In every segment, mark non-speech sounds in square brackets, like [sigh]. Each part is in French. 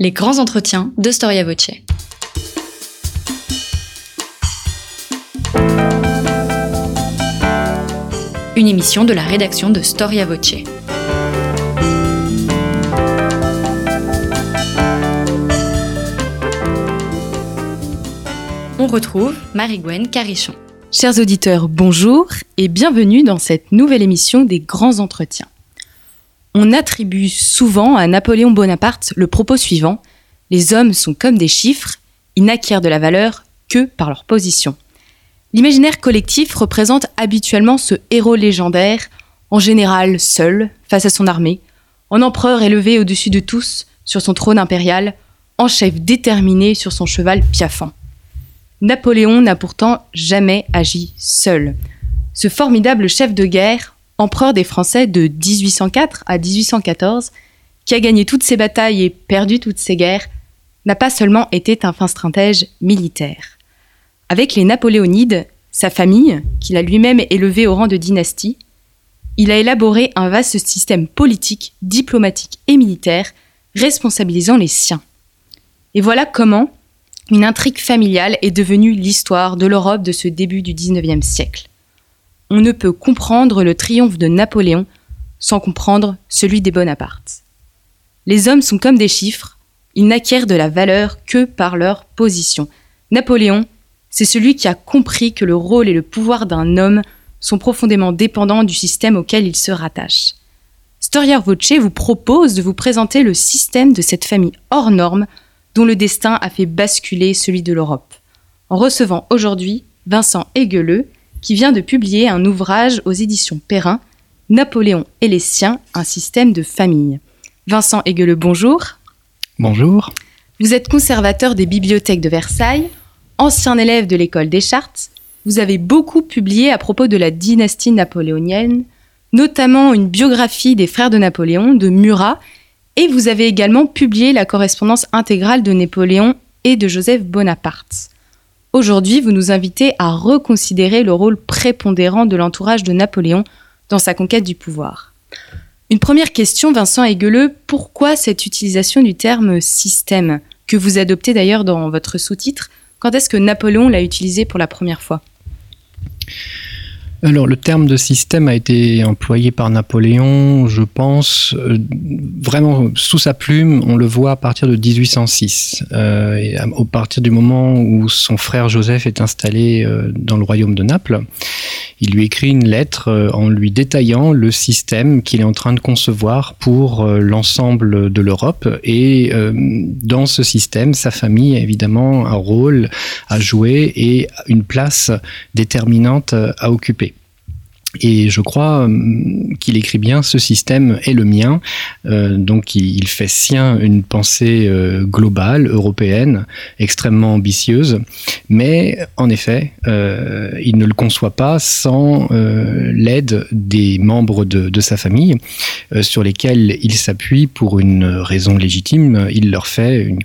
Les grands entretiens de Storia Voce. Une émission de la rédaction de Storia Voce. On retrouve Marie-Gwen Carichon. Chers auditeurs, bonjour et bienvenue dans cette nouvelle émission des grands entretiens on attribue souvent à Napoléon Bonaparte le propos suivant Les hommes sont comme des chiffres, ils n'acquièrent de la valeur que par leur position. L'imaginaire collectif représente habituellement ce héros légendaire, en général seul, face à son armée, en empereur élevé au-dessus de tous, sur son trône impérial, en chef déterminé sur son cheval piaffant. Napoléon n'a pourtant jamais agi seul. Ce formidable chef de guerre, empereur des Français de 1804 à 1814, qui a gagné toutes ses batailles et perdu toutes ses guerres, n'a pas seulement été un fin stratège militaire. Avec les Napoléonides, sa famille, qu'il a lui-même élevé au rang de dynastie, il a élaboré un vaste système politique, diplomatique et militaire, responsabilisant les siens. Et voilà comment une intrigue familiale est devenue l'histoire de l'Europe de ce début du XIXe siècle on ne peut comprendre le triomphe de Napoléon sans comprendre celui des Bonaparte. Les hommes sont comme des chiffres, ils n'acquièrent de la valeur que par leur position. Napoléon, c'est celui qui a compris que le rôle et le pouvoir d'un homme sont profondément dépendants du système auquel il se rattache. Storia Voce vous propose de vous présenter le système de cette famille hors norme dont le destin a fait basculer celui de l'Europe. En recevant aujourd'hui Vincent Aigueleux, qui vient de publier un ouvrage aux éditions Perrin, Napoléon et les siens, un système de famille. Vincent Aigueleux, bonjour. Bonjour. Vous êtes conservateur des bibliothèques de Versailles, ancien élève de l'école des Chartes. Vous avez beaucoup publié à propos de la dynastie napoléonienne, notamment une biographie des frères de Napoléon de Murat, et vous avez également publié la correspondance intégrale de Napoléon et de Joseph Bonaparte. Aujourd'hui, vous nous invitez à reconsidérer le rôle prépondérant de l'entourage de Napoléon dans sa conquête du pouvoir. Une première question, Vincent Aigueleux, pourquoi cette utilisation du terme système, que vous adoptez d'ailleurs dans votre sous-titre? Quand est-ce que Napoléon l'a utilisé pour la première fois? Alors le terme de système a été employé par Napoléon, je pense, euh, vraiment sous sa plume, on le voit à partir de 1806, euh, à, partir du moment où son frère Joseph est installé euh, dans le royaume de Naples. Il lui écrit une lettre en lui détaillant le système qu'il est en train de concevoir pour l'ensemble de l'Europe et dans ce système, sa famille a évidemment un rôle à jouer et une place déterminante à occuper. Et je crois euh, qu'il écrit bien ce système est le mien. Euh, donc il, fait sien une pensée euh, globale, européenne, extrêmement ambitieuse. Mais en effet, il ne le conçoit pas sans l'aide des membres de, sa famille sur lesquels il s'appuie pour une raison légitime. Il leur fait une,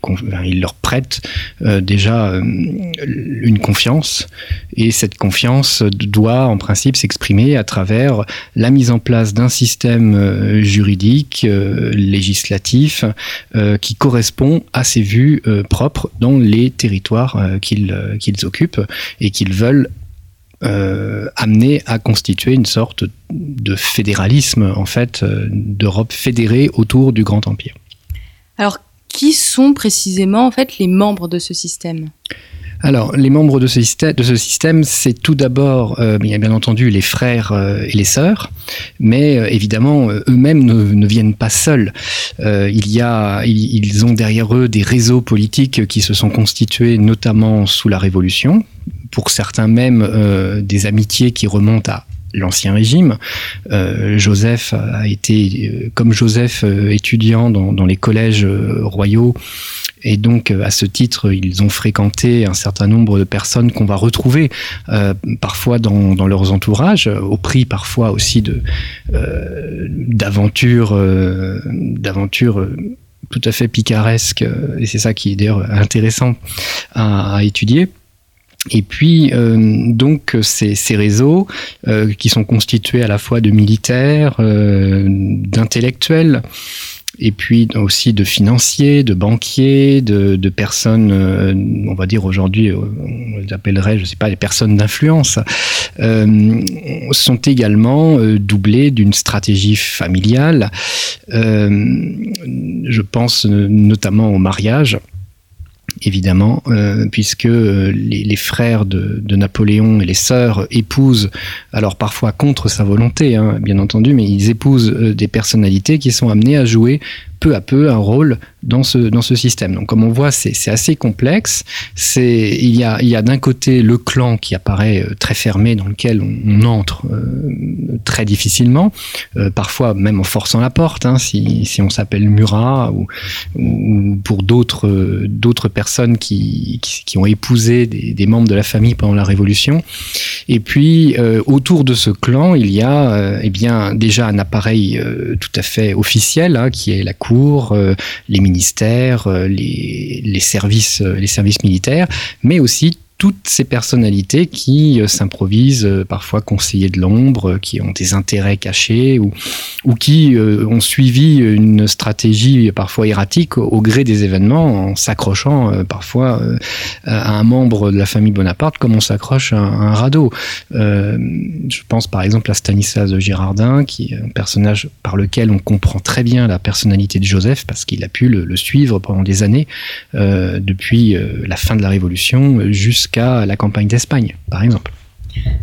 il leur prête déjà une confiance et cette confiance doit en principe s'exprimer à travers la mise en place d'un système euh, juridique, euh, législatif, euh, qui correspond à ses vues propres dans les territoires qu'ils occupent et qu'ils veulent amener à constituer une sorte de fédéralisme en fait d'Europe fédérée autour du Grand Empire. Alors, qui sont précisément en fait les membres de ce système? Alors, les membres de ce système, c'est tout d'abord, euh, a bien entendu les frères euh, et les sœurs, mais euh, évidemment, eux-mêmes ne, viennent pas seuls. il y a, ils ont derrière eux des réseaux politiques qui se sont constitués notamment sous la Révolution, pour certains même des amitiés qui remontent à l'ancien régime. Joseph a été, comme Joseph, étudiant dans les collèges royaux et donc, euh, à ce titre, ils ont fréquenté un certain nombre de personnes qu'on va retrouver euh, parfois dans, dans, leurs entourages, au prix parfois aussi de euh, d'aventures, euh, d'aventures tout à fait picaresques. Et c'est ça qui est d'ailleurs intéressant à, à étudier. Et puis, euh, donc, ces, ces réseaux euh, qui sont constitués à la fois de militaires, euh, d'intellectuels, et puis aussi de financiers, de banquiers, de, de personnes, euh, on va dire aujourd'hui, euh, on les appellerait, je sais pas, les personnes d'influence, euh, sont également euh, doublées d'une stratégie familiale. je pense notamment au mariage évidemment, euh, puisque les, les frères de, de, Napoléon et les sœurs épousent, alors parfois contre sa volonté, hein, bien entendu, mais ils épousent euh, des personnalités qui sont amenées à jouer peu à peu un rôle dans ce, dans ce système. Donc comme on voit, c'est assez complexe. Il y a, il y a d'un côté le clan qui apparaît euh, très fermé, dans lequel on, entre euh, très difficilement, euh, parfois même en forçant la porte, hein, si, si on s'appelle Murat, ou, ou pour d'autres d'autres personnes qui, qui, ont épousé des, membres de la famille pendant la Révolution. Et puis, autour de ce clan, il y a eh bien, déjà un appareil tout à fait officiel, hein, qui est la cour, les ministères, les, les, services, les services militaires, mais aussi toutes ces personnalités qui euh, s'improvisent euh, parfois conseillers de l'ombre, qui ont des intérêts cachés ou, ou qui euh, ont suivi une stratégie parfois erratique au, gré des événements en s'accrochant euh, parfois euh, à un membre de la famille Bonaparte comme on s'accroche à, un radeau. Euh, je pense par exemple à Stanislas Girardin, qui est un personnage par lequel on comprend très bien la personnalité de Joseph parce qu'il a pu le, le, suivre pendant des années, depuis la fin de la Révolution jusqu'à jusqu'à la campagne d'Espagne, par exemple.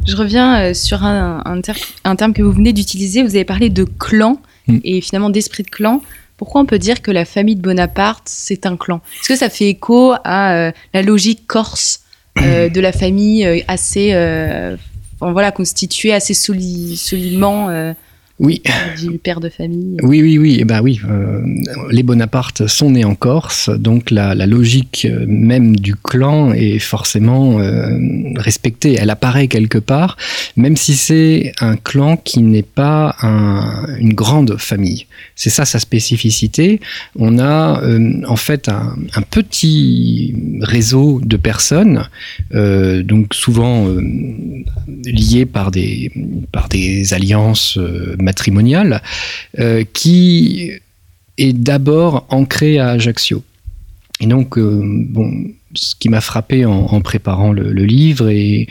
Je reviens euh, sur un, un, ter un terme que vous venez d'utiliser. Vous avez parlé de clan mm. et finalement d'esprit de clan. Pourquoi on peut dire que la famille de Bonaparte, c'est un clan? Est-ce que ça fait écho à euh, la logique corse euh, [clears throat] de la famille assez euh, voilà, constituée assez soli solidement oui. Du père de famille. Oui, oui, oui. Eh ben oui. Euh, les Bonaparte sont nés en Corse, donc la, la, logique même du clan est forcément euh, respectée. Elle apparaît quelque part, même si c'est un clan qui n'est pas un, une grande famille. C'est ça sa spécificité. On a euh, en fait un, un, petit réseau de personnes, euh, donc souvent euh, liées par des, par des alliances matrimoniale, euh, qui est d'abord ancré à Ajaccio. Et donc, euh, bon, ce qui m'a frappé en, préparant le, livre et,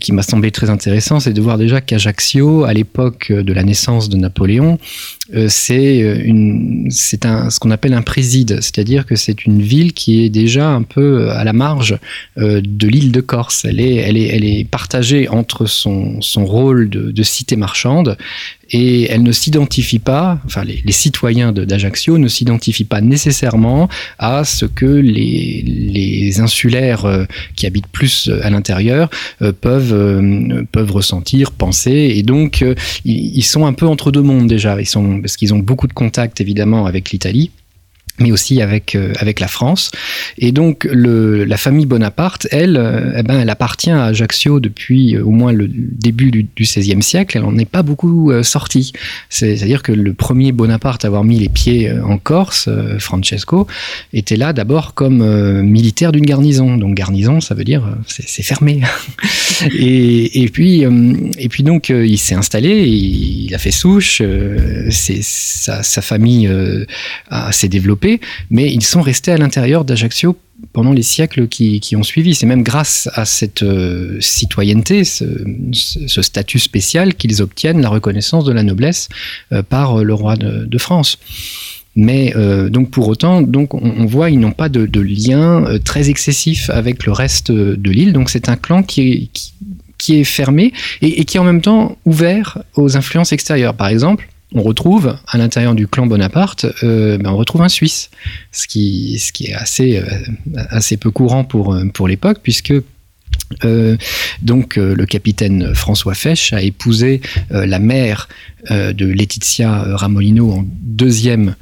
qui m'a semblé très intéressant, c'est de voir déjà qu'Ajaccio, à l'époque de la naissance de Napoléon, c'est une, c'est un, ce qu'on appelle un préside, c'est-à-dire que c'est une ville qui est déjà un peu à la marge euh, de l'île de Corse. Elle est, elle est, elle est partagée entre son, son rôle de, de cité marchande et elle ne s'identifie pas, enfin les, les citoyens d'Ajaccio ne s'identifient pas nécessairement à ce que les, les insulaires euh, qui habitent plus à l'intérieur euh, peuvent, euh, peuvent ressentir, penser, et donc euh, ils, ils sont un peu entre deux mondes déjà, ils sont, parce qu'ils ont beaucoup de contacts évidemment avec l'Italie mais aussi avec euh, avec la France. Et donc le, la famille Bonaparte elle euh, eh ben elle appartient à Ajaccio depuis euh, au moins le début du, 16e siècle. Elle en est pas beaucoup sortie. C'est à dire que le premier Bonaparte à avoir mis les pieds en Corse Francesco était là d'abord comme militaire d'une garnison. Donc garnison ça veut dire c'est fermé. [laughs] Et, et puis et puis donc il s'est installé il a fait souche sa, sa famille s'est développée mais ils sont restés à l'intérieur d'Ajaccio pendant les siècles qui, ont suivi. C'est même grâce à cette euh, citoyenneté, ce, statut spécial qu'ils obtiennent la reconnaissance de la noblesse euh, par le roi de, France. Mais euh, donc pour autant, donc on, voit ils n'ont pas de, de lien euh, très excessif avec le reste de l'île. Donc c'est un clan qui est, qui, qui est fermé et, et qui est en même temps ouvert aux influences extérieures. Par exemple, on retrouve à l'intérieur du clan Bonaparte, euh, ben on retrouve un Suisse, ce qui, est assez, euh, assez peu courant pour, pour l'époque, puisque Euh, donc euh, le capitaine François Fesch a épousé euh, la mère de Laetitia Ramolino en deuxième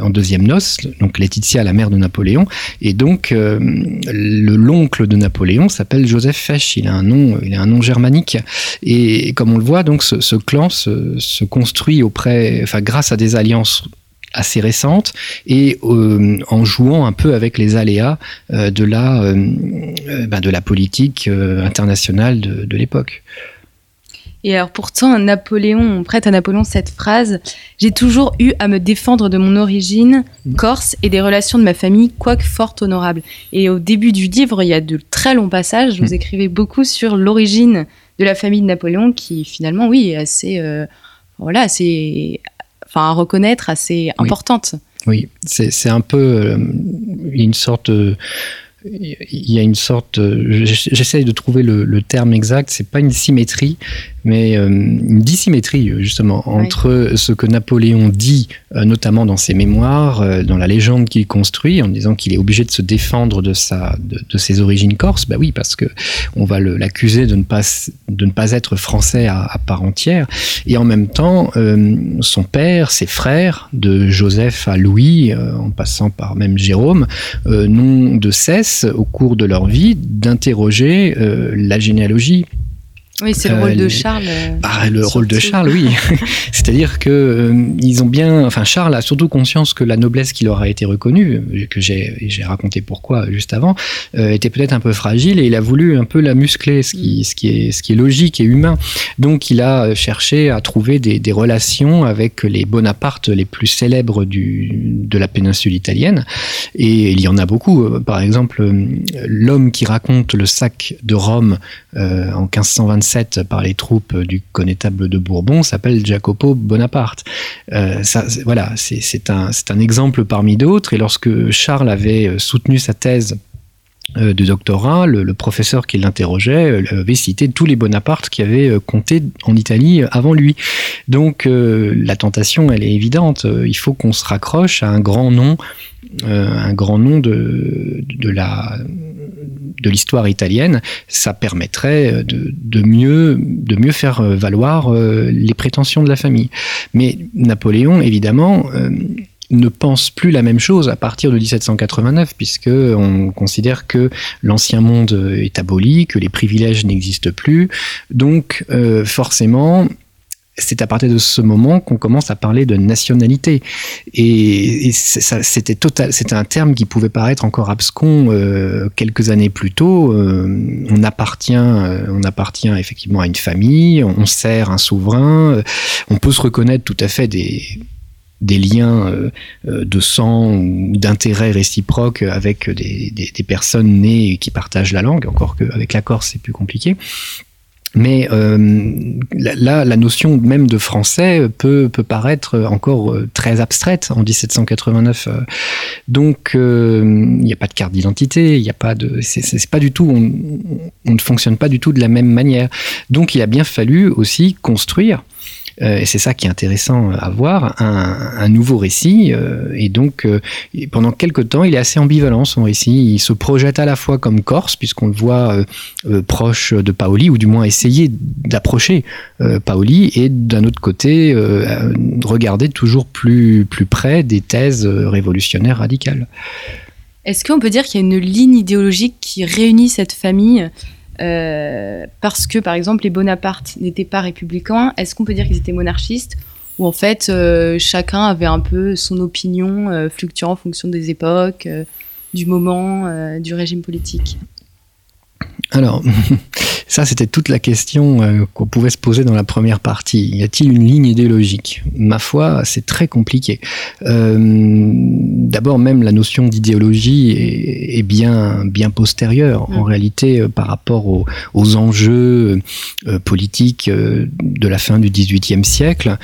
en deuxième noce. Donc Laetitia la mère de Napoléon. Et donc le l'oncle de Napoléon s'appelle Joseph Fesch. Il a un nom il a un nom germanique. Et comme on le voit donc ce, ce clan se, se construit auprès enfin grâce à des alliances assez récente et euh, en jouant un peu avec les aléas euh, de la euh, ben de la politique internationale de, de l'époque Et alors pourtant, Napoléon, on prête à Napoléon cette phrase J'ai toujours eu à me défendre de mon origine Mm. corse et des relations de ma famille, quoique fort honorables. Et au début du livre, il y a de très longs passages. Vous Mm. écrivez beaucoup sur l'origine de la famille de Napoléon, qui finalement, oui, est assez, voilà, assez, enfin, à reconnaître, assez importante. Oui, c'est c'est un peu euh, une sorte. euh, il y a une sorte. j'ess- J'essaye de trouver le, le terme exact. C'est pas une symétrie, mais euh, une dissymétrie justement Oui. entre ce que Napoléon dit, euh, notamment dans ses mémoires, euh, dans la légende qu'il construit, en disant qu'il est obligé de se défendre de sa, de, de ses origines corses. Bah oui, parce que on va l'accuser de ne pas de ne pas être français à, à part entière. Et en même temps, euh, son père, ses frères, de Joseph à Louis, euh, en passant par même Jérôme, euh, n'ont de cesse, au cours de leur vie, d'interroger euh, la généalogie. Oui, c'est le rôle de les- Charles. euh, Ah, le rôle de. Charles, oui. [laughs] [laughs] C'est-à-dire que euh, ils ont bien, enfin Charles a surtout conscience que la noblesse qui leur a été reconnue, euh, que j'ai raconté pourquoi juste avant, était peut-être un peu fragile et il a voulu un peu la muscler, ce qui, ce qui est ce qui est logique et humain. Donc il a cherché à trouver des, des relations avec les Bonaparte les plus célèbres du, de la péninsule italienne et il y en a beaucoup. Par exemple, l'homme qui raconte le sac de Rome euh, en 1527 par les troupes du connétable de Bourbon s'appelle Jacopo Bonaparte. Euh, voilà, c'est un, exemple parmi d'autres. Et lorsque Charles avait euh, soutenu sa thèse euh, de doctorat, le, professeur qui l'interrogeait avait cité tous les Bonaparte qui avaient compté en Italie avant lui. Donc la tentation, elle est évidente. Il faut qu'on se raccroche à un grand nom, un grand nom de la de l'histoire italienne, ça permettrait de, de, mieux, de mieux faire valoir euh, les prétentions de la famille. Mais Napoléon, évidemment, euh, ne pense plus la même chose à partir de 1789, puisque on considère que l'ancien monde est aboli, que les privilèges n'existent plus. Donc, euh, forcément, c'est à partir de ce moment qu'on commence à parler de nationalité. Et, c'était total, c'était un terme qui pouvait paraître encore abscon euh, quelques années plus tôt. Euh, on appartient, euh, on appartient effectivement à une famille, on sert un souverain, euh, on peut se reconnaître tout à fait des des liens euh, de sang ou d'intérêt réciproques avec des, des, des, personnes nées qui partagent la langue, encore qu'avec la Corse c'est plus compliqué. Mais euh, là, la notion même de français peut, peut paraître encore très abstraite en 1789. Donc, euh, il n'y a pas de carte d'identité, il n'y a pas de, c'est pas du tout, on, ne fonctionne pas du tout de la même manière. Donc, il a bien fallu aussi construire. Euh, et c'est ça qui est intéressant à voir, un, nouveau récit. Euh, et donc, euh, pendant quelques temps, il est assez ambivalent, son récit. Il se projette à la fois comme Corse, puisqu'on le voit proche de Paoli, ou du moins essayer d'approcher Paoli, et d'un autre côté, regarder toujours plus près des thèses révolutionnaires radicales. Est-ce qu'on peut dire qu'il y a une ligne idéologique qui réunit cette famille? Euh, parce que, par exemple, les Bonaparte n'étaient pas républicains, est-ce qu'on peut dire qu'ils étaient monarchistes Ou en fait, euh, chacun avait un peu son opinion euh, fluctuant en fonction des époques, du moment, du régime politique? Alors, [laughs] ça, c'était toute la question euh, qu'on pouvait se poser dans la première partie. Y a-t-il une ligne idéologique? Ma foi, c'est très compliqué. Euh, D'abord, même la notion d'idéologie est, est, bien, bien postérieure, mmh. en réalité, euh, par rapport aux, aux enjeux politiques de la fin du XVIIIe siècle.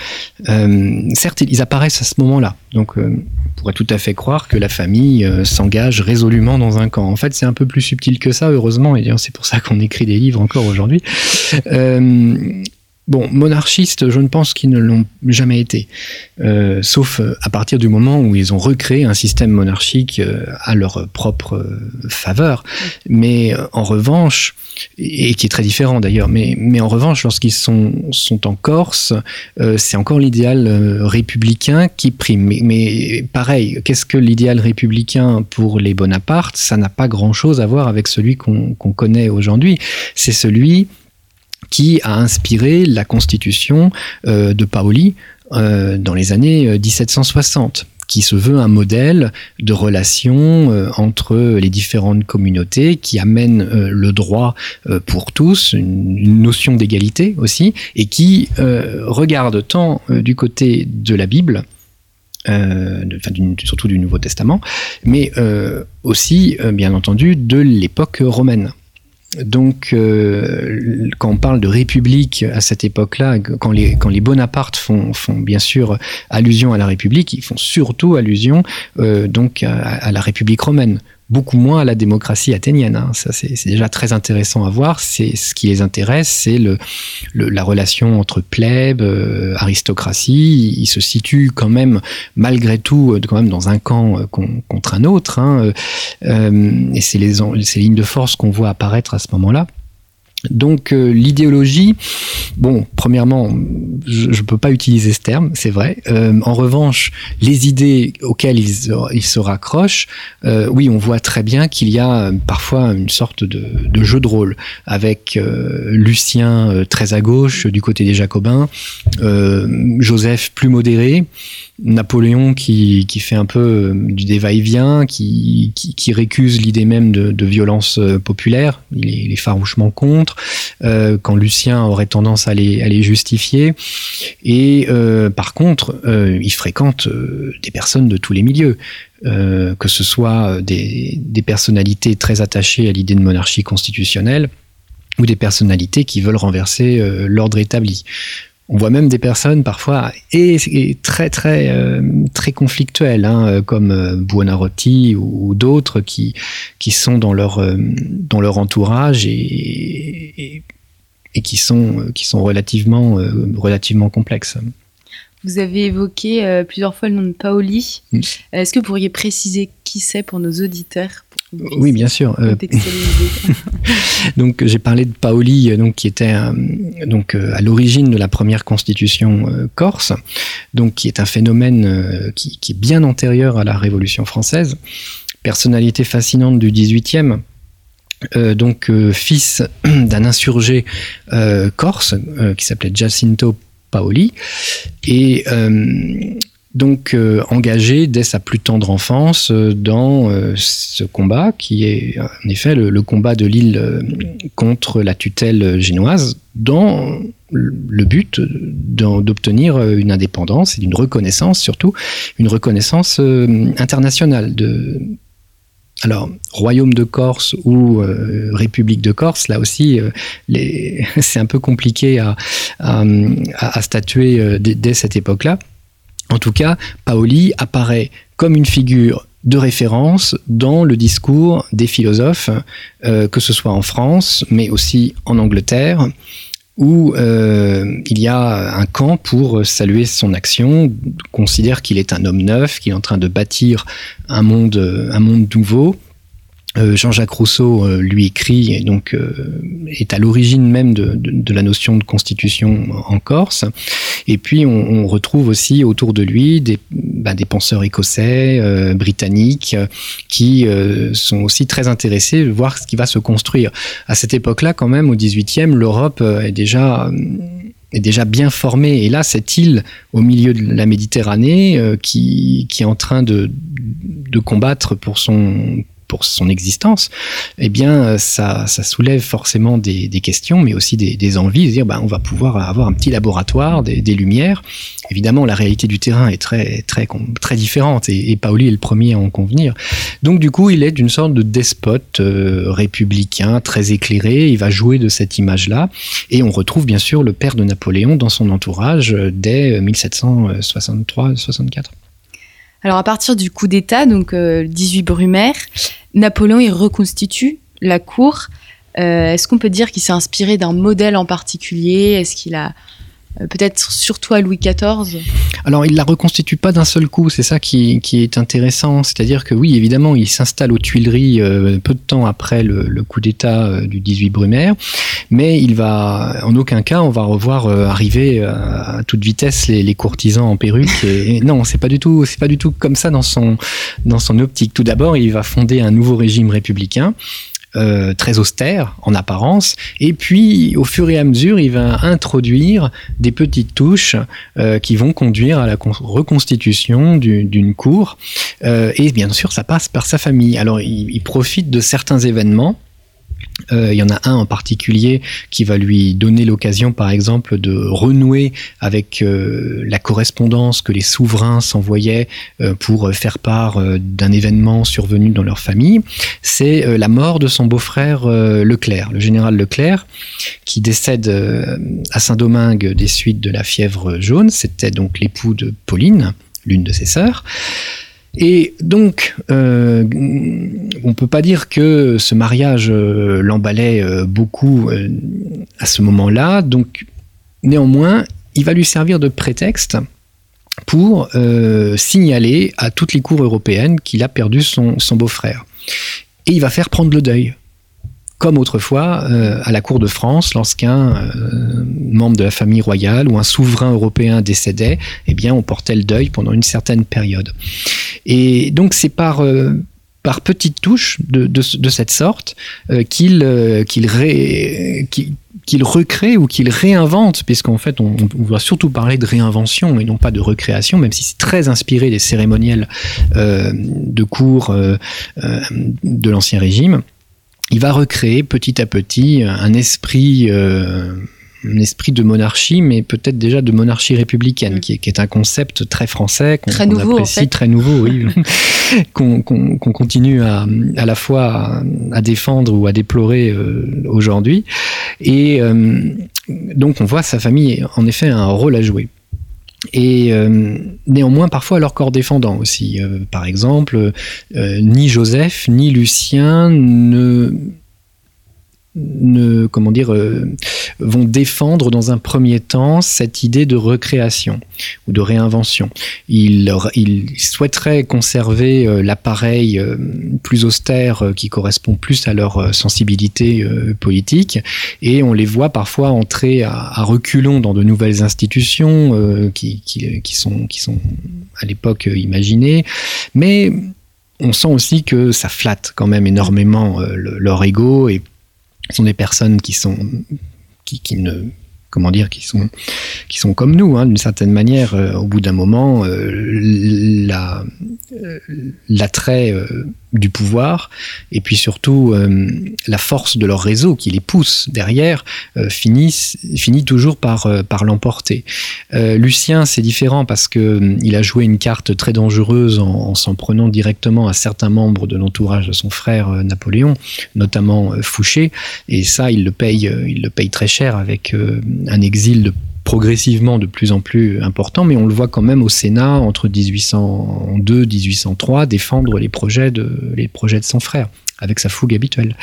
Certes, ils apparaissent à ce moment-là. Donc, on pourrait tout à fait croire que la famille s'engage résolument dans un camp. En fait, c'est un peu plus subtil que ça, heureusement, et c'est pour ça qu'on écrit des livres encore aujourd'hui. Euh, Bon, monarchistes, je ne pense qu'ils ne l'ont jamais été, euh, sauf à partir du moment où ils ont recréé un système monarchique euh, à leur propre euh, faveur. Mais en revanche, et qui est très différent d'ailleurs, mais, en revanche, lorsqu'ils sont, en Corse, euh, c'est encore l'idéal euh, républicain qui prime. Mais, pareil, qu'est-ce que l'idéal républicain pour les Bonaparte Ça n'a pas grand-chose à voir avec celui qu'on qu connaît aujourd'hui. C'est celui qui a inspiré la constitution euh, de Paoli euh, dans les années 1760 qui se veut un modèle de relation euh, entre les différentes communautés, qui amène euh, le droit euh, pour tous, une, notion d'égalité aussi, et qui regarde tant du côté de la Bible, surtout du Nouveau Testament, mais aussi, bien entendu, de l'époque romaine. Donc, euh, quand on parle de république à cette époque-là, quand les, quand font bien sûr allusion à la République, ils font surtout allusion euh, donc à, la République romaine beaucoup moins à la démocratie athénienne. Hein. Ça, c'est déjà très intéressant à voir. C'est ce qui les intéresse, c'est le, la relation entre plèbe, euh, aristocratie. Ils se situent quand même, malgré tout, euh, quand même dans un camp euh, contre un autre. Hein. et c'est les, les lignes de force qu'on voit apparaître à ce moment-là. Donc euh, l'idéologie, bon, premièrement, je ne peux pas utiliser ce terme, c'est vrai. Euh, en revanche, les idées auxquelles ils, se raccrochent, euh, oui, on voit très bien qu'il y a parfois une sorte de, de jeu de rôle avec Lucien très à gauche du côté des Jacobins, Joseph plus modéré. Napoléon qui, fait un peu euh, du déva et vient qui, récuse l'idée même de, violence euh, populaire, il est, farouchement contre, euh, quand Lucien aurait tendance à les, justifier. Et par contre, il fréquente des personnes de tous les milieux. que ce soit des, des personnalités très attachées à l'idée de monarchie constitutionnelle, ou des personnalités qui veulent renverser l'ordre établi. On voit même des personnes parfois et, très très euh, très conflictuelles, hein, euh, comme euh, Buonarroti ou, d'autres qui qui sont dans leur dans leur entourage et, et, qui sont qui sont relativement relativement complexes. Vous avez évoqué plusieurs fois le nom de Paoli. Mm. Est-ce que vous pourriez préciser qui c'est pour nos auditeurs? Oui, bien sûr. Euh, [laughs] [laughs] donc j'ai parlé de Paoli, euh, donc qui était donc euh, à l'origine de la première constitution corse, donc qui est un phénomène qui, qui, est bien antérieur à la Révolution française. Personnalité fascinante du 18e. donc fils [clears throat] d'un insurgé corse qui s'appelait Jacinto Paoli et donc euh, engagé dès sa plus tendre enfance euh, dans euh, ce combat qui est en effet le, combat de l'île contre la tutelle génoise dans le but d'obtenir une indépendance et d'une reconnaissance surtout une reconnaissance internationale de alors, Royaume de Corse ou République de Corse, là aussi, [laughs] c'est un peu compliqué à statuer dès cette époque-là. En tout cas, Paoli apparaît comme une figure de référence dans le discours des philosophes, euh, que ce soit en France, mais aussi en Angleterre, où euh, il y a un camp pour saluer son action, considère qu'il est un homme neuf, qu'il est en train de bâtir un monde, nouveau, euh, Jean-Jacques Rousseau lui écrit et donc est à l'origine même de, la notion de constitution en Corse. Et puis on, retrouve aussi autour de lui des, bah, penseurs écossais, britanniques, qui sont aussi très intéressés de voir ce qui va se construire. À cette époque-là, quand même, au 18e, l'Europe est déjà est déjà bien formée. Et là, cette île au milieu de la Méditerranée qui, qui est en train de, de combattre pour son pour son existence, eh bien, ça, ça soulève forcément des, questions, mais aussi des, envies de dire, bah, on va pouvoir avoir un petit laboratoire, des, lumières. Évidemment, la réalité du terrain est très, très, très différente, et, et, Paoli est le premier à en convenir. Donc, du coup, il est d'une sorte de despote euh, républicain, très éclairé. Il va jouer de cette image-là, et on retrouve bien sûr le père de Napoléon dans son entourage euh, dès 1763-64. Alors à partir du coup d'État, donc euh, 18 Brumaire, Napoléon il reconstitue la cour. Euh, Est-ce qu'on peut dire qu'il s'est inspiré d'un modèle en particulier? Est-ce qu'il a peut-être surtout à Louis XIV Alors, il la reconstitue pas d'un seul coup, c'est ça qui, qui, est intéressant. C'est-à-dire que oui, évidemment, il s'installe aux Tuileries euh, peu de temps après le, coup d'État euh, du 18 Brumaire, mais il va, en aucun cas, on va revoir euh, arriver à, toute vitesse les, courtisans en perruque. Et non, c'est pas du tout, c'est pas du tout comme ça dans son dans son optique. Tout d'abord, il va fonder un nouveau régime républicain euh, très austère en apparence. Et puis, au fur et à mesure, il va introduire des petites touches euh, qui vont conduire à la reconstitution d'une cour. Euh, et bien sûr, ça passe par sa famille. Alors, il, il profite de certains événements euh, il y en a un en particulier qui va lui donner l'occasion, par exemple, de renouer avec euh, la correspondance que les souverains s'envoyaient euh, pour faire part d'un événement survenu dans leur famille. C'est la mort de son beau-frère Leclerc, le général Leclerc, qui décède à Saint-Domingue des suites de la fièvre jaune. C'était donc l'époux de Pauline, l'une de ses sœurs. Et donc, euh, on ne peut pas dire que ce mariage euh, l'emballait euh, beaucoup à ce moment-là. Donc, néanmoins, il va lui servir de prétexte pour signaler à toutes les cours européennes qu'il a perdu son beau-frère. Et il va faire prendre le deuil comme autrefois à la cour de France, lorsqu'un membre de la famille royale ou un souverain européen décédait, eh bien, on portait le deuil pendant une certaine période. Et donc, c'est par euh, par petites touches de, de, cette sorte qu'il qu'il qu'il recrée ou qu'il réinvente, puisqu'en fait on, on, va surtout parler de réinvention et non pas de recréation, même si c'est très inspiré des cérémoniels de cours de l'Ancien Régime. Il va recréer petit à petit un esprit, euh, un esprit de monarchie, mais peut-être déjà de monarchie républicaine, mm. qui, est, qui, est, un concept très français, qu'on qu apprécie, très nouveau, oui, [laughs] qu'on qu continue à, à la fois à, défendre ou à déplorer euh, aujourd'hui. Et euh, donc on voit sa famille en effet un rôle à jouer et euh, néanmoins parfois leur corps défendant aussi. Euh, par exemple, euh, ni Joseph ni Lucien ne ne, comment dire, euh, vont défendre dans un premier temps cette idée de recréation ou de réinvention. Ils, souhaiteraient conserver euh, l'appareil euh, plus austère qui correspond plus à leur sensibilité politique et on les voit parfois entrer à, reculons dans de nouvelles institutions qui, sont, qui sont à l'époque imaginées, mais on sent aussi que ça flatte quand même énormément leur ego et sont des personnes qui sont qui, qui ne comment dire, qui sont, qui sont comme nous, hein, d'une certaine manière. Euh, au bout d'un moment, euh, euh, l'attrait du pouvoir et puis surtout la force de leur réseau qui les pousse derrière finit, finit toujours par, par l'emporter. Lucien, c'est différent parce que il a joué une carte très dangereuse en, en s'en prenant directement à certains membres de l'entourage de son frère Napoléon, notamment Fouché, et ça, il le paye, il le paye très cher avec un exil de progressivement de plus en plus important, mais on le voit quand même au Sénat entre 1802 1803 défendre les projets de, les projets de son frère avec sa fougue habituelle.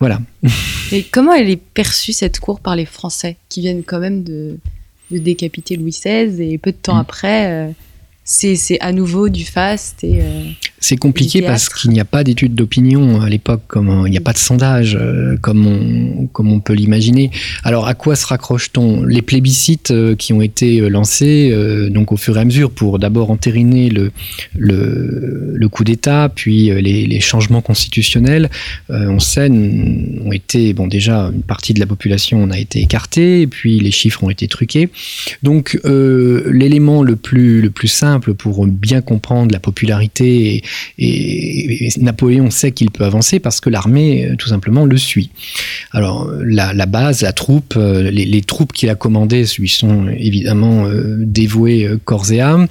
Voilà. [laughs] Et comment elle est perçue cette cour par les Français qui viennent quand même de, de décapiter Louis XVI et peu de temps mmh. après, euh, c'est à nouveau du faste et euh, c'est compliqué parce qu'il n'y a pas d'études d'opinion à l'époque, comme il n'y a pas de sondage euh, comme on, comme on peut l'imaginer. Alors à quoi se raccroche-t-on? Les plébiscites euh, qui ont été lancés donc au fur et à mesure pour d'abord entériner le, le, le coup d'État, puis les, les, changements constitutionnels, on sait, ont été bon déjà une partie de la population en a été écartée, et puis les chiffres ont été truqués. Donc l'élément le plus le plus simple pour bien comprendre la popularité et, Napoléon sait qu'il peut avancer parce que l'armée euh, tout simplement le suit. Alors la, base, la troupe, euh, les, troupes qu'il a commandées lui sont évidemment euh, dévouées corps et âme.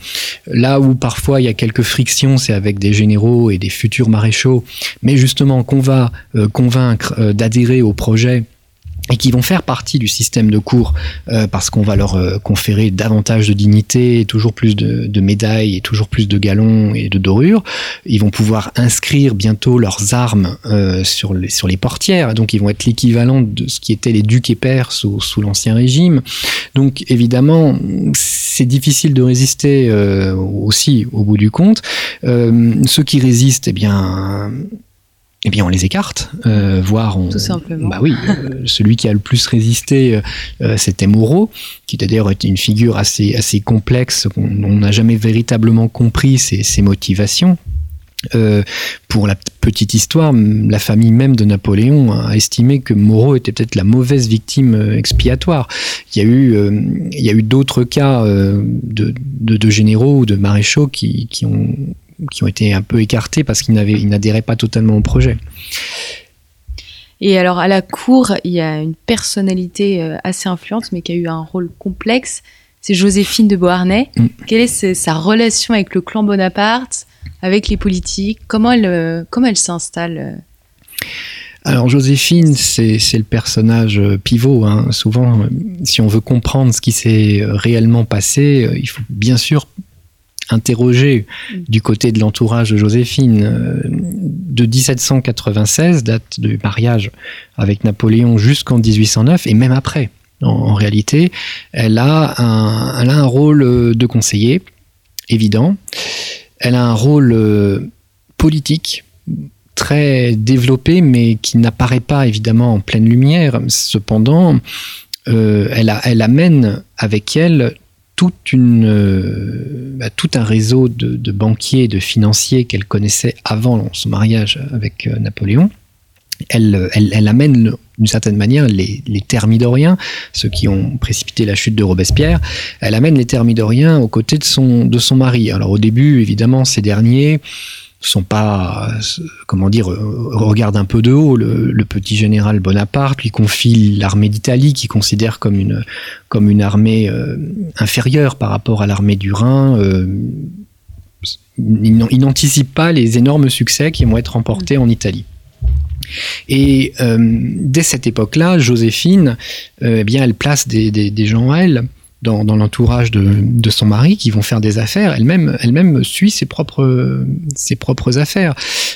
Là où parfois il y a quelques frictions, c'est avec des généraux et des futurs maréchaux, mais justement qu'on va convaincre d'adhérer au projet et qui vont faire partie du système de cours euh, parce qu'on va leur euh, conférer davantage de dignité, toujours plus de, de, médailles et toujours plus de galons et de dorures. Ils vont pouvoir inscrire bientôt leurs armes euh, sur, les, sur les portières, donc ils vont être l'équivalent de ce qui était les ducs et pairs sous, sous l'Ancien Régime. Donc évidemment, c'est difficile de résister euh, aussi au bout du compte. Euh, ceux qui résistent, eh bien eh bien on les écarte, euh, voire on... Tout simplement. Bah oui, euh, [laughs] celui qui a le plus résisté, euh, c'était Moreau, qui d'ailleurs était une figure assez, assez complexe, on n'a jamais véritablement compris ses, ses motivations. Pour la petite histoire, la famille même de Napoléon a estimé que Moreau était peut-être la mauvaise victime expiatoire. Il y a eu, il y a eu d'autres cas de, de, généraux ou de maréchaux qui, qui, ont, qui ont été un peu écartés parce qu'ils n'adhéraient pas totalement au projet. Et alors à la cour, il y a une personnalité assez influente, mais qui a eu un rôle complexe. C'est Joséphine de Beauharnais. Mm. Quelle est sa relation avec le clan Bonaparte avec les politiques? Comment elle, euh, comment elle s'installe euh? Alors Joséphine, c'est le personnage euh, pivot. Hein. Souvent, si on veut comprendre ce qui s'est réellement passé, il faut bien sûr interroger mm. du côté de l'entourage de Joséphine. De 1796, date du mariage avec Napoléon, jusqu'en 1809, et même après. En, réalité, elle a, un, elle a un rôle de conseiller, évident. Elle a un rôle euh, politique très développé, mais qui n'apparaît pas évidemment en pleine lumière. Cependant, euh, elle, amène avec elle euh, bah, tout un réseau de, banquiers de financiers qu'elle connaissait avant son mariage avec Napoléon. Elle, elle, amène d'une certaine manière les, thermidoriens, ceux qui ont précipité la chute de Robespierre, elle amène les thermidoriens aux côtés de son mari. Alors au début, évidemment, ces derniers sont pas, comment dire, regardent un peu de haut le, petit général Bonaparte, lui confie l'armée d'Italie, qui considère comme une, armée euh, inférieure par rapport à l'armée du Rhin. Euh, il n'anticipe pas les énormes succès qui vont être remportés en Italie. Et euh, dès cette époque-là, Joséphine, euh, eh bien, elle place des, gens à elle dans, dans l'entourage de, de, son mari qui vont faire des affaires. Elle-même, elle-même suit ses propres, ses propres affaires.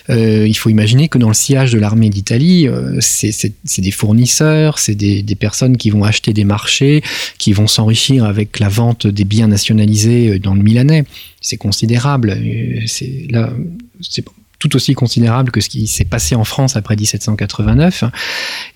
Euh, il faut imaginer que dans le sillage de l'armée d'Italie, euh, c'est, des fournisseurs, c'est des, des, personnes qui vont acheter des marchés, qui vont s'enrichir avec la vente des biens nationalisés dans le Milanais. C'est considérable. C'est là, c'est tout aussi considérable que ce qui s'est passé en France après 1789.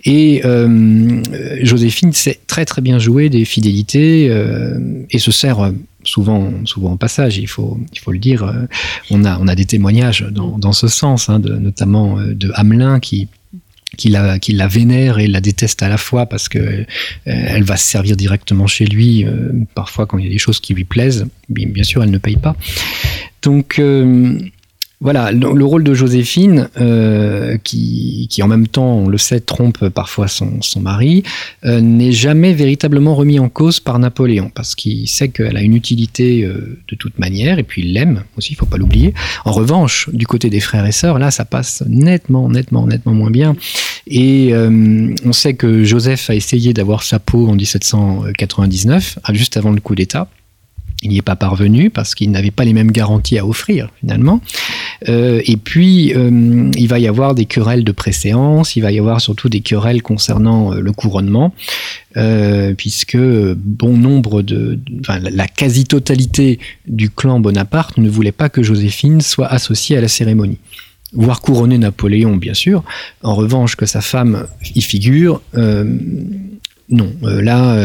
Et euh, Joséphine sait très très bien jouer des fidélités euh, et se sert souvent, souvent en passage, il faut, il faut le dire. Euh, on, a, on a des témoignages dans, ce sens, hein, notamment de Hamelin qui qui la, qui la vénère et la déteste à la fois parce que elle va se servir directement chez lui parfois quand il y a des choses qui lui plaisent bien sûr elle ne paye pas donc voilà, le, rôle de Joséphine, euh, qui, qui, en même temps, on le sait, trompe parfois son, son mari, euh, n'est jamais véritablement remis en cause par Napoléon, parce qu'il sait qu'elle a une utilité euh, de toute manière, et puis il l'aime aussi, il faut pas l'oublier. En revanche, du côté des frères et sœurs, là, ça passe nettement, nettement, nettement moins bien. Et on sait que Joseph a essayé d'avoir sa peau en 1799, juste avant le coup d'État. Il n'y est pas parvenu parce qu'il n'avait pas les mêmes garanties à offrir finalement. Euh, et puis, euh, il va y avoir des querelles de préséance, il va y avoir surtout des querelles concernant euh, le couronnement, puisque bon nombre de, enfin, la quasi-totalité du clan Bonaparte ne voulait pas que Joséphine soit associée à la cérémonie voire couronner Napoléon, bien sûr. En revanche, que sa femme y figure, non. là,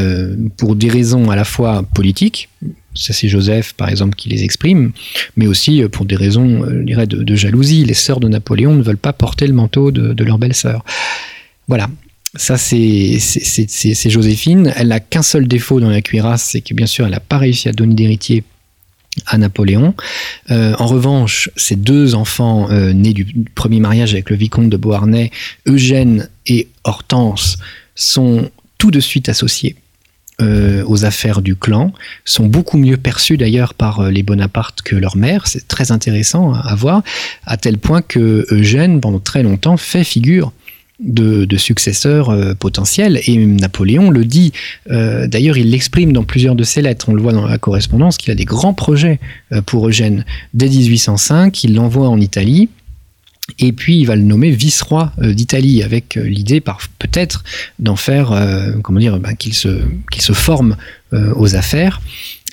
pour des raisons à la fois politiques, ça c'est Joseph par exemple qui les exprime, mais aussi euh, pour des raisons euh, je dirais, de, jalousie. Les sœurs de Napoléon ne veulent pas porter le manteau de, leur belle-sœur. Voilà. Ça, c'est Joséphine. Elle n'a qu'un seul défaut dans la cuirasse, c'est que bien sûr, elle n'a pas réussi à donner d'héritier à Napoléon. Euh, en revanche, ses deux enfants nés du premier mariage avec le vicomte de Beauharnais, Eugène et Hortense, sont tout de suite associés euh, aux affaires du clan, sont beaucoup mieux perçus d'ailleurs par euh, les Bonaparte que leur mère, c'est très intéressant à voir, à tel point que Eugène, pendant très longtemps, fait figure de, successeur euh, potentiel. Et Napoléon le dit, d'ailleurs il l'exprime dans plusieurs de ses lettres, on le voit dans la correspondance, qu'il a des grands projets pour Eugène. Dès 1805, il l'envoie en Italie, et puis il va le nommer vice-roi euh, d'Italie avec euh, l'idée peut-être d'en faire, euh, comment dire, ben, qu'il se, qu'il se forme aux affaires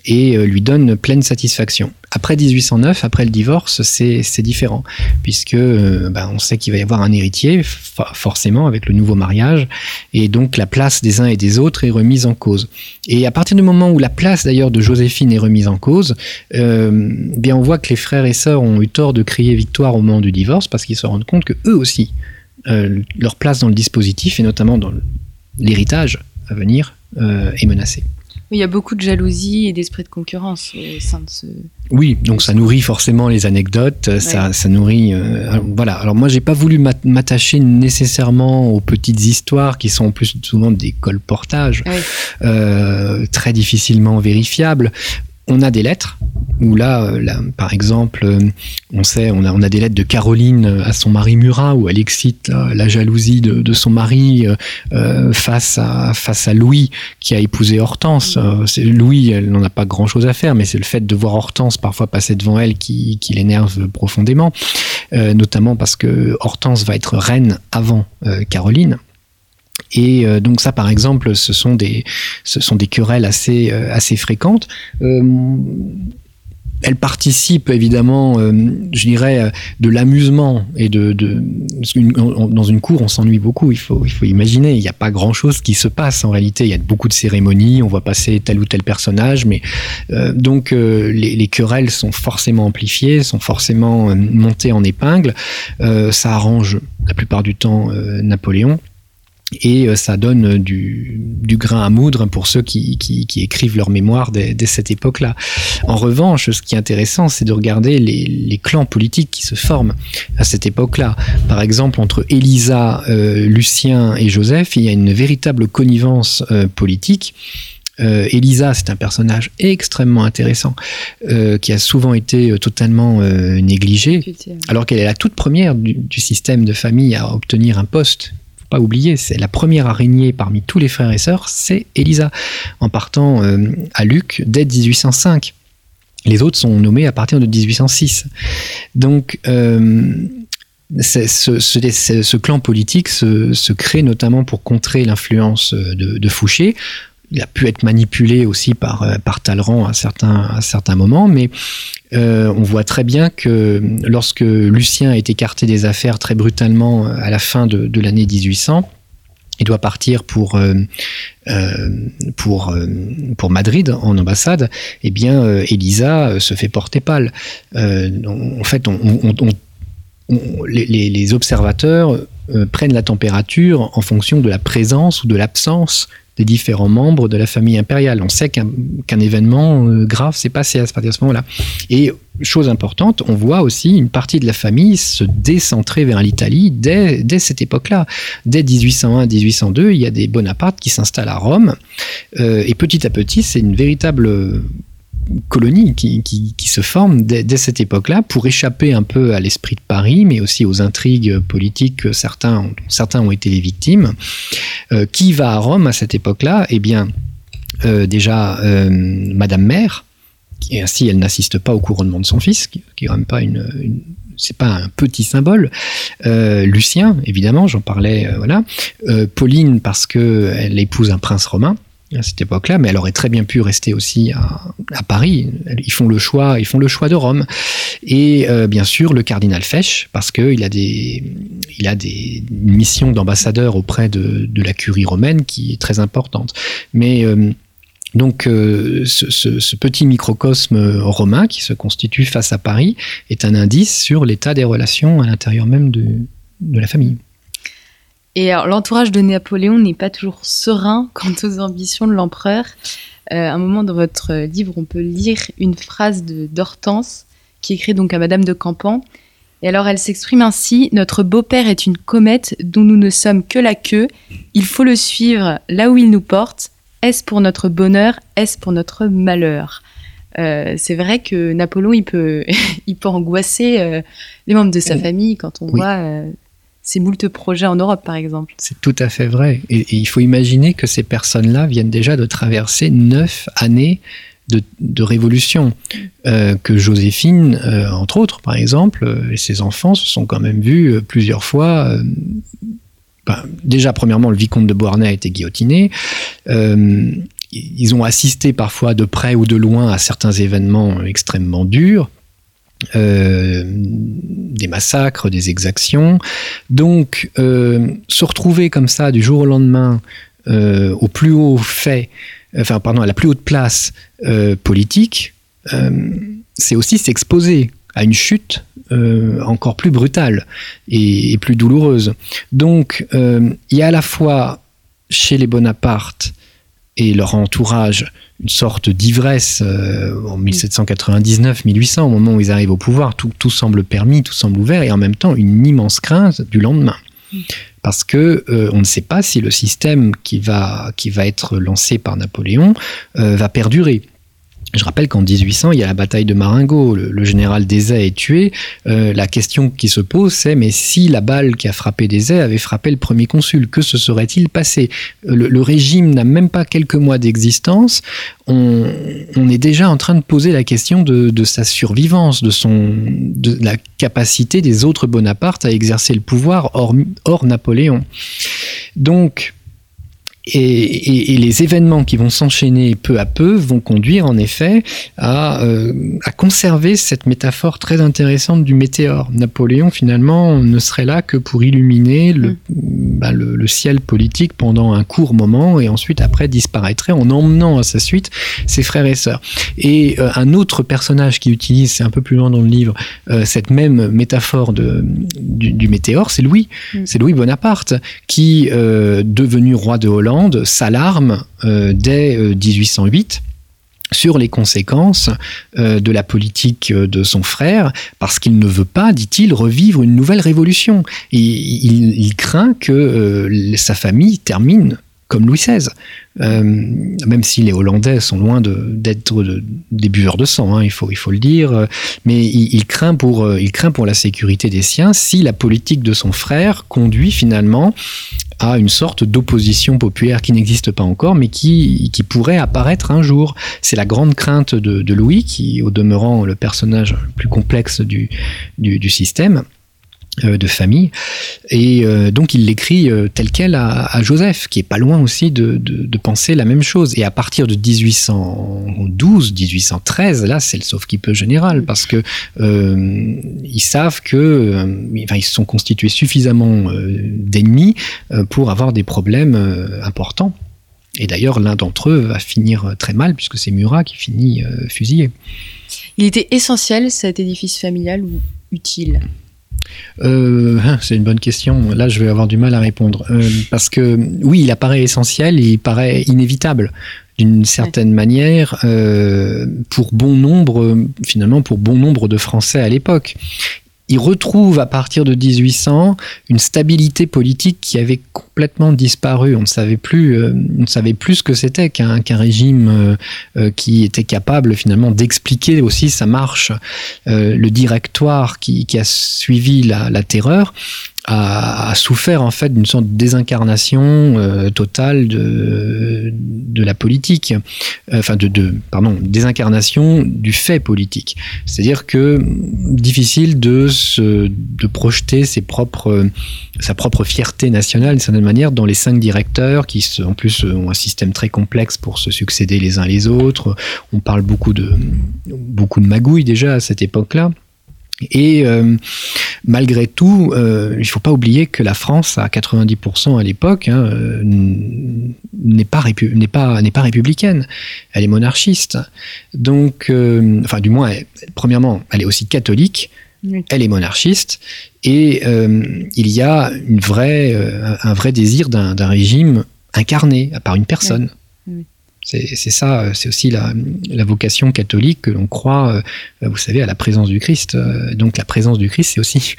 et lui donne pleine satisfaction. Après 1809, après le divorce, c'est différent, puisque euh, ben, on sait qu'il va y avoir un héritier, forcément, avec le nouveau mariage, et donc la place des uns et des autres est remise en cause. Et à partir du moment où la place d'ailleurs de Joséphine est remise en cause, euh, on voit que les frères et sœurs ont eu tort de crier victoire au moment du divorce, parce qu'ils se rendent compte que eux aussi, euh, leur place dans le dispositif, et notamment dans l'héritage à venir, est menacée. Il y a beaucoup de jalousie et d'esprit de concurrence au sein de ce. Oui, donc ça nourrit forcément les anecdotes, ça, ça, nourrit. Euh, voilà. Alors moi, j'ai pas voulu m'attacher nécessairement aux petites histoires qui sont en plus souvent des colportages, euh, très difficilement vérifiables on a des lettres où là, euh, par exemple, euh, on sait, on a, des lettres de Caroline à son mari Murat où elle excite la, jalousie de, son mari euh, face à Louis qui a épousé Hortense. Louis, elle n'en a pas grand chose à faire, mais c'est le fait de voir Hortense parfois passer devant elle qui l'énerve profondément, notamment parce que Hortense va être reine avant Caroline. Et euh, donc ça, par exemple, ce sont des, ce sont des querelles assez, euh, assez fréquentes. Euh, elles participent évidemment, je dirais, de l'amusement et de, dans une cour, on s'ennuie beaucoup. Il faut, il faut imaginer, il n'y a pas grand-chose qui se passe en réalité. Il y a beaucoup de cérémonies, on voit passer tel ou tel personnage, mais donc les, querelles sont forcément amplifiées, sont forcément montées en épingle. ça arrange la plupart du temps Napoléon et euh, ça donne du, grain à moudre pour ceux qui, écrivent leur mémoire dès, cette époque-là. En revanche, ce qui est intéressant, c'est de regarder les, clans politiques qui se forment à cette époque-là. Par exemple, entre Elisa, euh, Lucien et Joseph, il y a une véritable connivence euh, politique. Elisa, c'est un personnage extrêmement intéressant qui a souvent été totalement négligé, alors qu'elle est la toute première du, système de famille à obtenir un poste pas oublier, c'est la première araignée parmi tous les frères et sœurs, c'est Elisa, en partant euh, à Luc dès 1805. Les autres sont nommés à partir de 1806. Donc, euh, ce, clan politique se, crée notamment pour contrer l'influence de, de, Fouché il a pu être manipulé aussi par, euh, par Talleyrand à certains, à certains moments, mais euh, on voit très bien que lorsque Lucien est écarté des affaires très brutalement euh, à la fin de, de l'année 1800, il doit partir pour, pour, pour Madrid en ambassade, eh bien, Elisa se fait porter pâle. en fait, on, on, les, les, observateurs prennent la température en fonction de la présence ou de l'absence des différents membres de la famille impériale. On sait qu'un événement euh, grave s'est passé à, partir de ce moment-là. Et chose importante, on voit aussi une partie de la famille se décentrer vers l'Italie dès, cette époque-là. Dès 1801-1802, il y a des Bonapartes qui s'installent à Rome. Euh, et petit à petit, c'est une véritable colonie qui, se forme dès, cette époque-là pour échapper un peu à l'esprit de Paris, mais aussi aux intrigues politiques que certains, certains ont été les victimes. Euh, qui va à Rome à cette époque-là? Eh bien, euh, déjà, euh, Madame Mère, et ainsi elle n'assiste pas au couronnement de son fils, qui, qui est quand même pas c'est pas un petit symbole. Lucien, évidemment, j'en parlais, voilà. Pauline parce que elle épouse un prince romain à cette époque-là, mais elle aurait très bien pu rester aussi à, Paris. Ils font le choix, ils font le choix de Rome. Et euh, bien sûr, le cardinal Fesch, parce qu'il a des, il a des missions d'ambassadeur auprès de, la curie romaine qui est très importante. Mais euh, donc, euh, ce, petit microcosme romain qui se constitue face à Paris est un indice sur l'état des relations à l'intérieur même de la famille. Et l'entourage de Napoléon n'est pas toujours serein [laughs] quant aux ambitions de l'empereur. Euh, à un moment dans votre livre, on peut lire une phrase d'Hortense qui écrit donc à Madame de Campan. Et alors elle s'exprime ainsi Notre beau-père est une comète dont nous ne sommes que la queue. Il faut le suivre là où il nous porte. Est-ce pour notre bonheur Est-ce pour notre malheur? Euh, c'est vrai que Napoléon, il peut, [laughs] il peut angoisser euh, les membres de sa famille quand on voit ces moult projets en Europe, par exemple. C'est tout à fait vrai. Et, il faut imaginer que ces personnes-là viennent déjà de traverser neuf années de, révolution. Euh, que Joséphine, euh, entre autres, par exemple, euh, et ses enfants se sont quand même vus plusieurs fois. Ben, déjà, premièrement, le vicomte de Beauharnais a été guillotiné. ils ont assisté parfois de près ou de loin à certains événements extrêmement durs. Euh, des massacres, des exactions. Donc, euh, se retrouver comme ça du jour au lendemain euh, au plus haut fait, enfin, pardon, à la plus haute place politique, c'est aussi s'exposer à une chute encore plus brutale et, et plus douloureuse. Donc, il y a à la fois chez les Bonaparte et leur entourage une sorte d'ivresse euh, en 1799-1800, au moment où ils arrivent au pouvoir, tout, semble permis, tout semble ouvert, et en même temps une immense crainte du lendemain. Parce que euh, on ne sait pas si le système qui va, qui va être lancé par Napoléon euh, va perdurer. Je rappelle qu'en 1800, il y a la bataille de Marengo, le, général Desay est tué. Euh, la question qui se pose, c'est mais si la balle qui a frappé Desay avait frappé le premier consul, que se serait-il passé? Le, régime n'a même pas quelques mois d'existence. On, est déjà en train de poser la question de, sa survivance, de la capacité des autres Bonaparte à exercer le pouvoir hors, hors Napoléon. Donc, et, les événements qui vont s'enchaîner peu à peu vont conduire en effet à, euh, à, conserver cette métaphore très intéressante du météore. Napoléon finalement ne serait là que pour illuminer le, mm. bah, le, ciel politique pendant un court moment et ensuite après disparaîtrait en emmenant à sa suite ses frères et sœurs. Et euh, un autre personnage qui utilise, c'est un peu plus loin dans le livre, euh, cette même métaphore de, du, météore, c'est Louis. Mm. C'est Louis Bonaparte qui, devenu roi de Hollande, s'alarme euh, dès 1808 euh, sur les conséquences euh, de la politique de son frère, parce qu'il ne veut pas, dit-il, revivre une nouvelle révolution. il, craint que sa famille termine comme Louis XVI. Euh, même si les Hollandais sont loin d'être des buveurs de sang, hein, il, faut, il faut le dire, mais il, craint pour, euh, il craint pour la sécurité des siens si la politique de son frère conduit finalement à une sorte d'opposition populaire qui n'existe pas encore, mais qui, qui pourrait apparaître un jour. C'est la grande crainte de, Louis, qui, au demeurant, le personnage le plus complexe du, du système. Euh, de famille. Et euh, donc il l'écrit euh, tel quel à, Joseph, qui est pas loin aussi de, de, penser la même chose. Et à partir de 1812, 1813, là c'est le sauf qui peut général, parce que ils savent que enfin, ils se sont constitués suffisamment d'ennemis pour avoir des problèmes importants. Et d'ailleurs, l'un d'entre eux va finir très mal, puisque c'est Murat qui finit fusillé. Il était essentiel, cet édifice familial, ou utile? Euh, hein, c'est une bonne question. Là, je vais avoir du mal à répondre. Euh, parce que oui, il apparaît essentiel, il paraît inévitable d'une certaine manière euh, pour bon nombre, finalement, pour bon nombre de Français à l'époque il retrouve à partir de 1800 une stabilité politique qui avait complètement disparu. On ne savait plus, euh, ce que c'était qu'un régime euh, euh, qui était capable finalement d'expliquer aussi sa marche. le directoire qui, a suivi la terreur a, souffert en fait d'une sorte de désincarnation euh, totale de, de la politique, euh, enfin de, de, pardon, désincarnation du fait politique. C'est-à-dire que difficile de se, de projeter ses propres, sa propre fierté nationale d'une certaine manière dans les cinq directeurs qui en plus ont un système très complexe pour se succéder les uns les autres. On parle beaucoup de beaucoup de magouilles déjà à cette époque-là. Et euh, malgré tout, euh, il ne faut pas oublier que la France, à 90% à l'époque, hein, euh, n'est pas, républicaine. Elle est monarchiste. Donc, enfin, du moins, premièrement, elle est aussi catholique. Elle est monarchiste et il y a une vraie, un vrai désir d'un régime incarné par une personne. C'est ça, euh, c'est aussi la, vocation catholique que l'on croit, euh, vous savez, à la présence du Christ. Euh, donc la présence du Christ, c'est aussi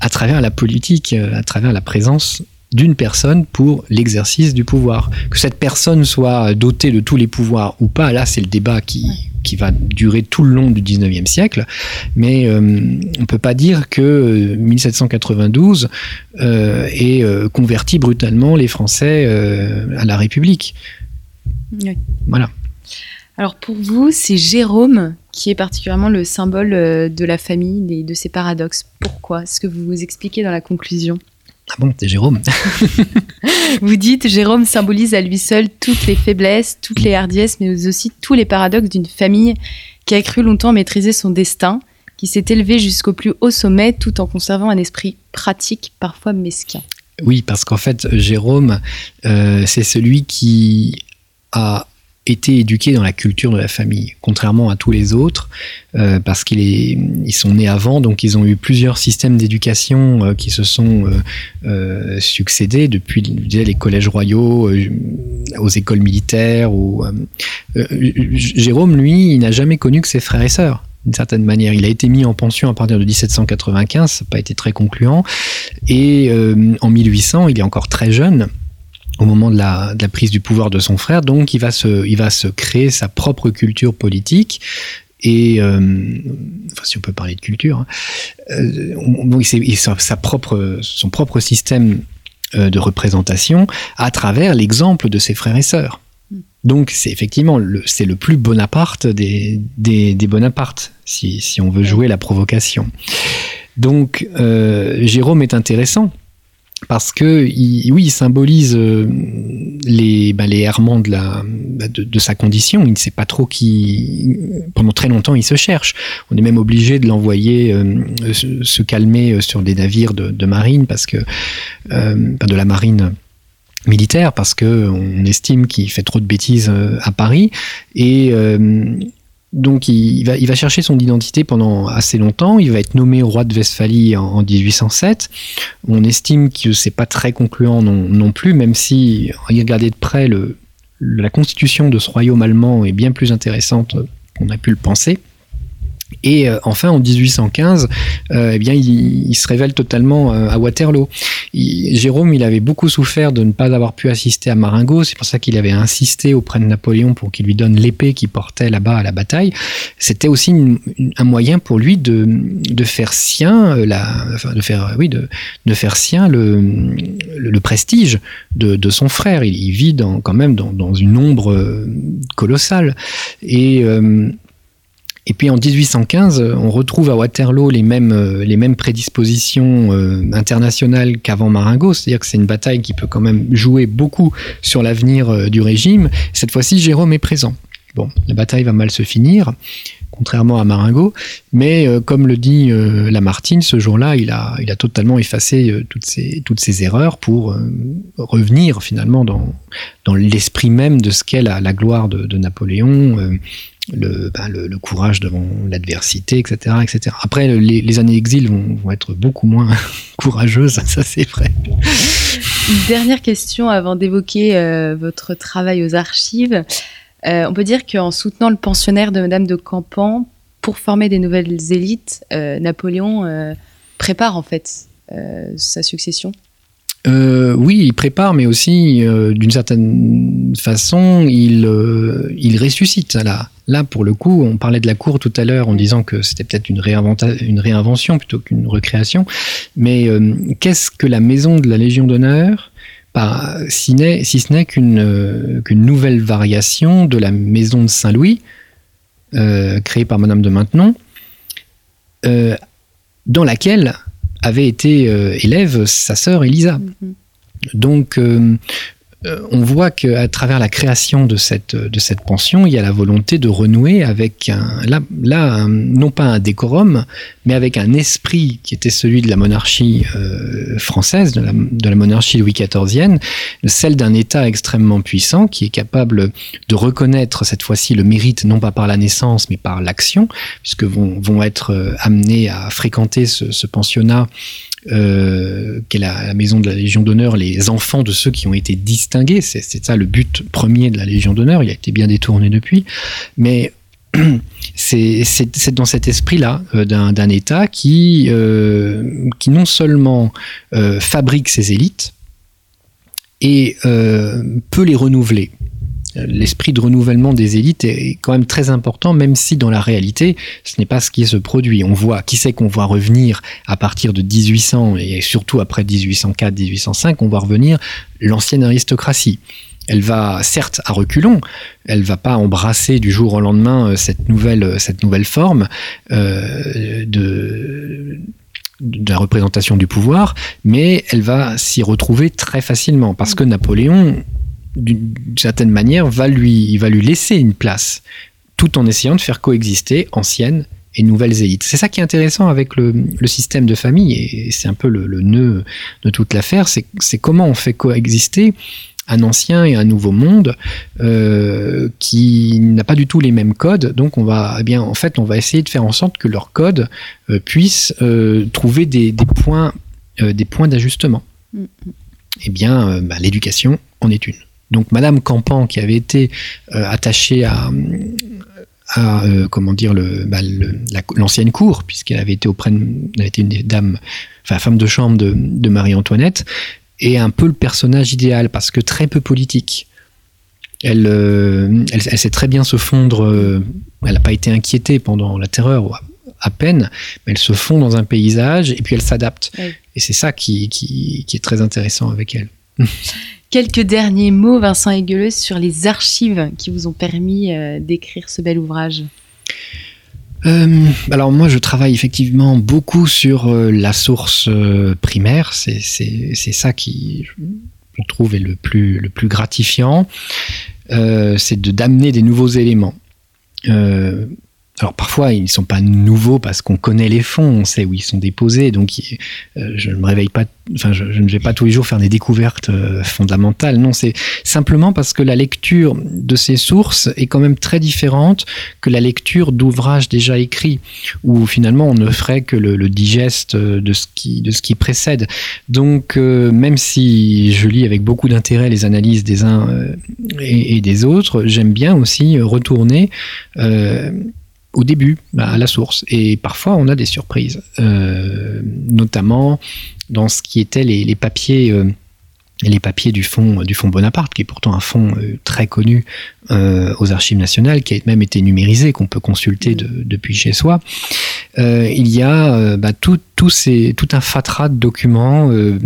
à travers la politique, à travers la présence d'une personne pour l'exercice du pouvoir. Que cette personne soit dotée de tous les pouvoirs ou pas, là c'est le débat qui, qui va durer tout le long du 19e siècle, mais on ne peut pas dire que 1792 ait converti brutalement les Français à la République. Voilà. Alors pour vous, c'est Jérôme qui est particulièrement le symbole euh, de la famille et de ses paradoxes. Pourquoi Est-ce que vous vous expliquez dans la conclusion? Ah bon, c'est Jérôme? [laughs] Vous dites, Jérôme symbolise à lui seul toutes les faiblesses, toutes les hardiesses, mais aussi tous les paradoxes d'une famille qui a cru longtemps maîtriser son destin, qui s'est élevée jusqu'au plus haut sommet tout en conservant un esprit pratique, parfois mesquin. Oui, parce qu'en fait, Jérôme, euh, c'est celui qui a été éduqué dans la culture de la famille, contrairement à tous les autres, euh, parce qu'ils ils sont nés avant, donc ils ont eu plusieurs systèmes d'éducation euh, qui se sont euh, succédés depuis les collèges royaux, aux écoles militaires. Jérôme, lui, il n'a jamais connu que ses frères et sœurs d'une certaine manière. Il a été mis en pension à partir de 1795, ça n'a pas été très concluant. Et en 1800, il est encore très jeune au moment de la, prise du pouvoir de son frère. Donc, il va se, il va se créer sa propre culture politique. Et euh, enfin, si on peut parler de culture, hein, euh, sa, propre, son propre système euh, de représentation à travers l'exemple de ses frères et sœurs. Donc c'est effectivement le, c'est le plus Bonaparte des, des, des Bonaparte, si, si, on veut jouer la provocation. Donc Jérôme est intéressant parce que oui, il symbolise euh, les, bah, les errements bah, de, sa condition. Il ne sait pas trop qui. Pendant très longtemps, il se cherche. On est même obligé de l'envoyer euh, se, calmer sur des navires de, marine parce que euh, de la marine militaire parce que on estime qu'il fait trop de bêtises à Paris et donc il va, chercher son identité pendant assez longtemps. Il va être nommé roi de Westphalie en, 1807. On estime que c'est pas très concluant non, non, plus, même si regardez de près la constitution de ce royaume allemand est bien plus intéressante qu'on a pu le penser. Et euh, enfin, en 1815, euh, eh bien, il, se révèle totalement euh, à Waterloo. Jérôme, il avait beaucoup souffert de ne pas avoir pu assister à Marengo. C'est pour ça qu'il avait insisté auprès de Napoléon pour qu'il lui donne l'épée qu'il portait là-bas à la bataille. C'était aussi un moyen pour lui de, faire sien de faire, oui, de, faire sien le, prestige de, son frère. Il, vit quand même dans, dans, une ombre colossale. Et et puis en 1815, on retrouve à Waterloo les mêmes, euh, les mêmes prédispositions euh, internationales qu'avant Marengo, c'est-à-dire que c'est une bataille qui peut quand même jouer beaucoup sur l'avenir euh, du régime. Cette fois-ci, Jérôme est présent. Bon, la bataille va mal se finir, contrairement à Marengo, mais comme le dit Lamartine, ce jour-là, il a, il a totalement effacé toutes, ces, toutes ces erreurs pour revenir finalement dans, dans l'esprit même de ce qu'est la, gloire de Napoléon ben, le, le, courage devant l'adversité, etc., etc. Après, les, années d'exil vont, vont, être beaucoup moins [laughs] courageuses, [laughs] ça c'est vrai. Une dernière question avant d'évoquer euh, votre travail aux archives. Euh, on peut dire qu'en soutenant le pensionnaire de Madame de Campan pour former des nouvelles élites, euh, Napoléon prépare en fait sa succession. Euh, oui, il prépare, mais aussi, euh, d'une certaine façon, il, euh, il ressuscite. Là, là, pour le coup, on parlait de la cour tout à l'heure en disant que c'était peut-être une, réinvention plutôt qu'une recréation. Mais qu'est-ce que la maison de la Légion d'honneur si, si, ce n'est qu'une nouvelle variation de la maison de Saint-Louis, créée par Madame de Maintenon, dans laquelle avait été euh, élève sa sœur Elisa. Mm-hmm. Donc, euh, euh, on voit qu'à travers la création de cette, de cette pension, il y a la volonté de renouer avec un, là, là non pas un décorum, mais avec un esprit qui était celui de la monarchie euh, française, de la, de la, monarchie Louis XIVienne, celle d'un État extrêmement puissant qui est capable de reconnaître cette fois-ci le mérite non pas par la naissance mais par l'action, puisque vont, vont être euh, amenés à fréquenter ce, ce pensionnat euh, qu'est la, maison de la Légion d'honneur, les enfants de ceux qui ont été distingués. C'est ça le but premier de la Légion d'honneur. Il a été bien détourné depuis. Mais [clears throat] c'est dans cet esprit-là euh, d'un État qui, euh, qui non seulement euh, fabrique ses élites, et peut les renouveler l'esprit de renouvellement des élites est quand même très important, même si dans la réalité, ce n'est pas ce qui se produit. On voit, qui sait qu'on voit revenir à partir de 1800 et surtout après 1804-1805, on voit revenir l'ancienne aristocratie. Elle va, certes, à reculons, elle va pas embrasser du jour au lendemain euh, cette nouvelle, cette nouvelle forme euh, de de la représentation du pouvoir, mais elle va s'y retrouver très facilement parce que Napoléon, d'une certaine manière, va lui, va lui laisser une place, tout en essayant de faire coexister anciennes et nouvelles élites. C'est ça qui est intéressant avec le, le système de famille, et c'est un peu le, le nœud de toute l'affaire, c'est comment on fait coexister un ancien et un nouveau monde euh, qui n'a pas du tout les mêmes codes. Donc on va, eh bien, en fait, on va essayer de faire en sorte que leurs codes euh, puissent euh, trouver des, des points, euh, des points d'ajustement. Mm, Eh bien, bah, l'éducation en est une. Donc Madame Campan, qui avait été euh, attachée à, à euh, comment dire le, bah, le- la- l'ancienne cour, puisqu'elle avait été auprès, de, elle avait été une des dames, enfin femme de chambre de, de Marie-Antoinette, est un peu le personnage idéal parce que très peu politique. Elle, euh, elle, elle sait très bien se fondre. euh, elle n'a pas été inquiétée pendant la terreur, ou à, à peine, mais elle se fond dans un paysage et puis elle s'adapte. Oui. Et c'est ça qui, qui, qui est très intéressant avec elle. [laughs] Quelques derniers mots, Vincent Aigueleux, sur les archives qui vous ont permis euh, d'écrire ce bel ouvrage. Euh, alors moi, je travaille effectivement beaucoup sur euh, la source primaire. C'est ça qui, je trouve, est le plus, gratifiant. C'est d'amener des nouveaux éléments. Euh, alors parfois, ils ne sont pas nouveaux parce qu'on connaît les fonds, on sait où ils sont déposés. Donc euh, je ne me réveille pas, enfin je, ne vais pas tous les jours faire des découvertes euh, fondamentales. Non, c'est simplement parce que la lecture de ces sources est quand même très différente que la lecture d'ouvrages déjà écrits, où finalement on ne ferait que le, digeste de ce qui, de ce qui précède. Donc euh, même si je lis avec beaucoup d'intérêt les analyses des uns euh, et, et des autres, j'aime bien aussi retourner euh, au début, à la source. Et parfois on a des surprises, euh, notamment dans ce qui étaient les, les papiers. euh, les papiers du fonds du fonds Bonaparte, qui est pourtant un fonds euh, très connu aux archives nationales, qui a même été numérisé, qu'on peut consulter de- depuis chez soi. Euh, il y a euh, bah, tout, tout, ces, tout un fatras de documents euh,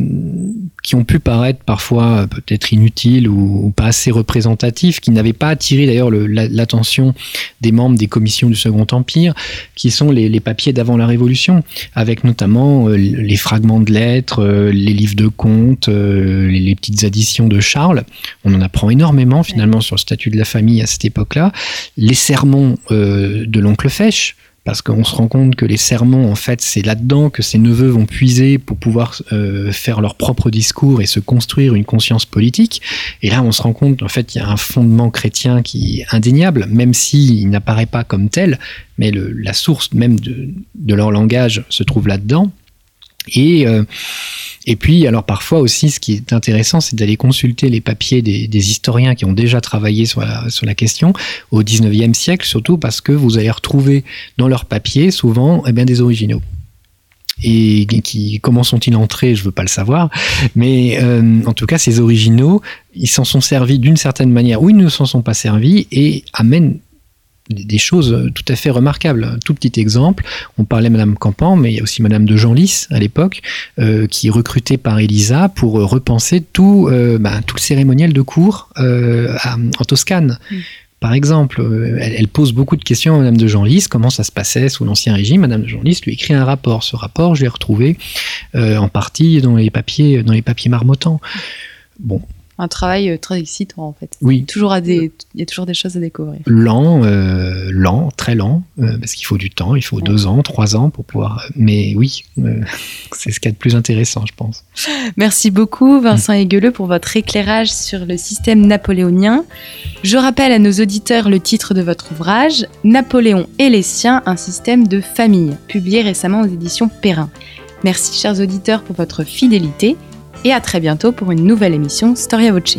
qui ont pu paraître parfois peut-être inutiles ou, ou pas assez représentatifs, qui n'avaient pas attiré d'ailleurs le- la- l'attention des membres des commissions du Second Empire, qui sont les, les papiers d'avant la Révolution, avec notamment euh, les fragments de lettres, euh, les livres de comptes, euh, les, les petites additions de Charles. On en apprend énormément finalement sur le statut de la famille à cette époque-là. Les sermons de l'oncle Fèche, parce qu'on se rend compte que les sermons, en fait, c'est là-dedans que ses neveux vont puiser pour pouvoir euh, faire leur propre discours et se construire une conscience politique. Et là, on se rend compte, en fait, il y a un fondement chrétien qui est indéniable, même s'il n'apparaît pas comme tel, mais la source même de leur langage se trouve là-dedans. Et, euh, et puis, alors parfois aussi, ce qui est intéressant, c'est d'aller consulter les papiers des, historiens qui ont déjà travaillé sur la, sur la question au 19e siècle, surtout parce que vous allez retrouver dans leurs papiers souvent eh bien, des originaux. Et qui, comment sont-ils entrés, je veux pas le savoir, mais euh, en tout cas, ces originaux, ils s'en sont servis d'une certaine manière ou ils ne s'en sont pas servis et amènent des des choses tout à fait remarquables. Un tout petit exemple, on parlait Madame Campan, mais il y a aussi Madame de Genlis à l'époque, euh, qui est recrutée par Elisa pour euh, repenser tout, euh, bah, tout le cérémoniel de cours euh, à- en Toscane. Mm. Par exemple, euh, elle, elle pose beaucoup de questions à Madame de Genlis, comment ça se passait sous l'Ancien Régime. Madame de Genlis lui écrit un rapport. Ce rapport, je l'ai retrouvé euh, en partie dans les papiers, dans les papiers marmottants. Bon, Un travail euh, très excitant en fait. oui, Toujours à des, il y a toujours des choses à découvrir. lent, euh, lent, très lent, euh, parce qu'il faut du temps, il faut Ouais. deux ans, trois ans pour pouvoir. Mais oui, euh, [laughs] c'est ce qu'il y a de plus intéressant, je pense. Merci beaucoup Vincent Aigueleux pour votre éclairage sur le système napoléonien. Je rappelle à nos auditeurs le titre de votre ouvrage, Napoléon et les siens, un système de famille, publié récemment aux éditions Perrin. Merci chers auditeurs pour votre fidélité et à très bientôt pour une nouvelle émission Storia Voce.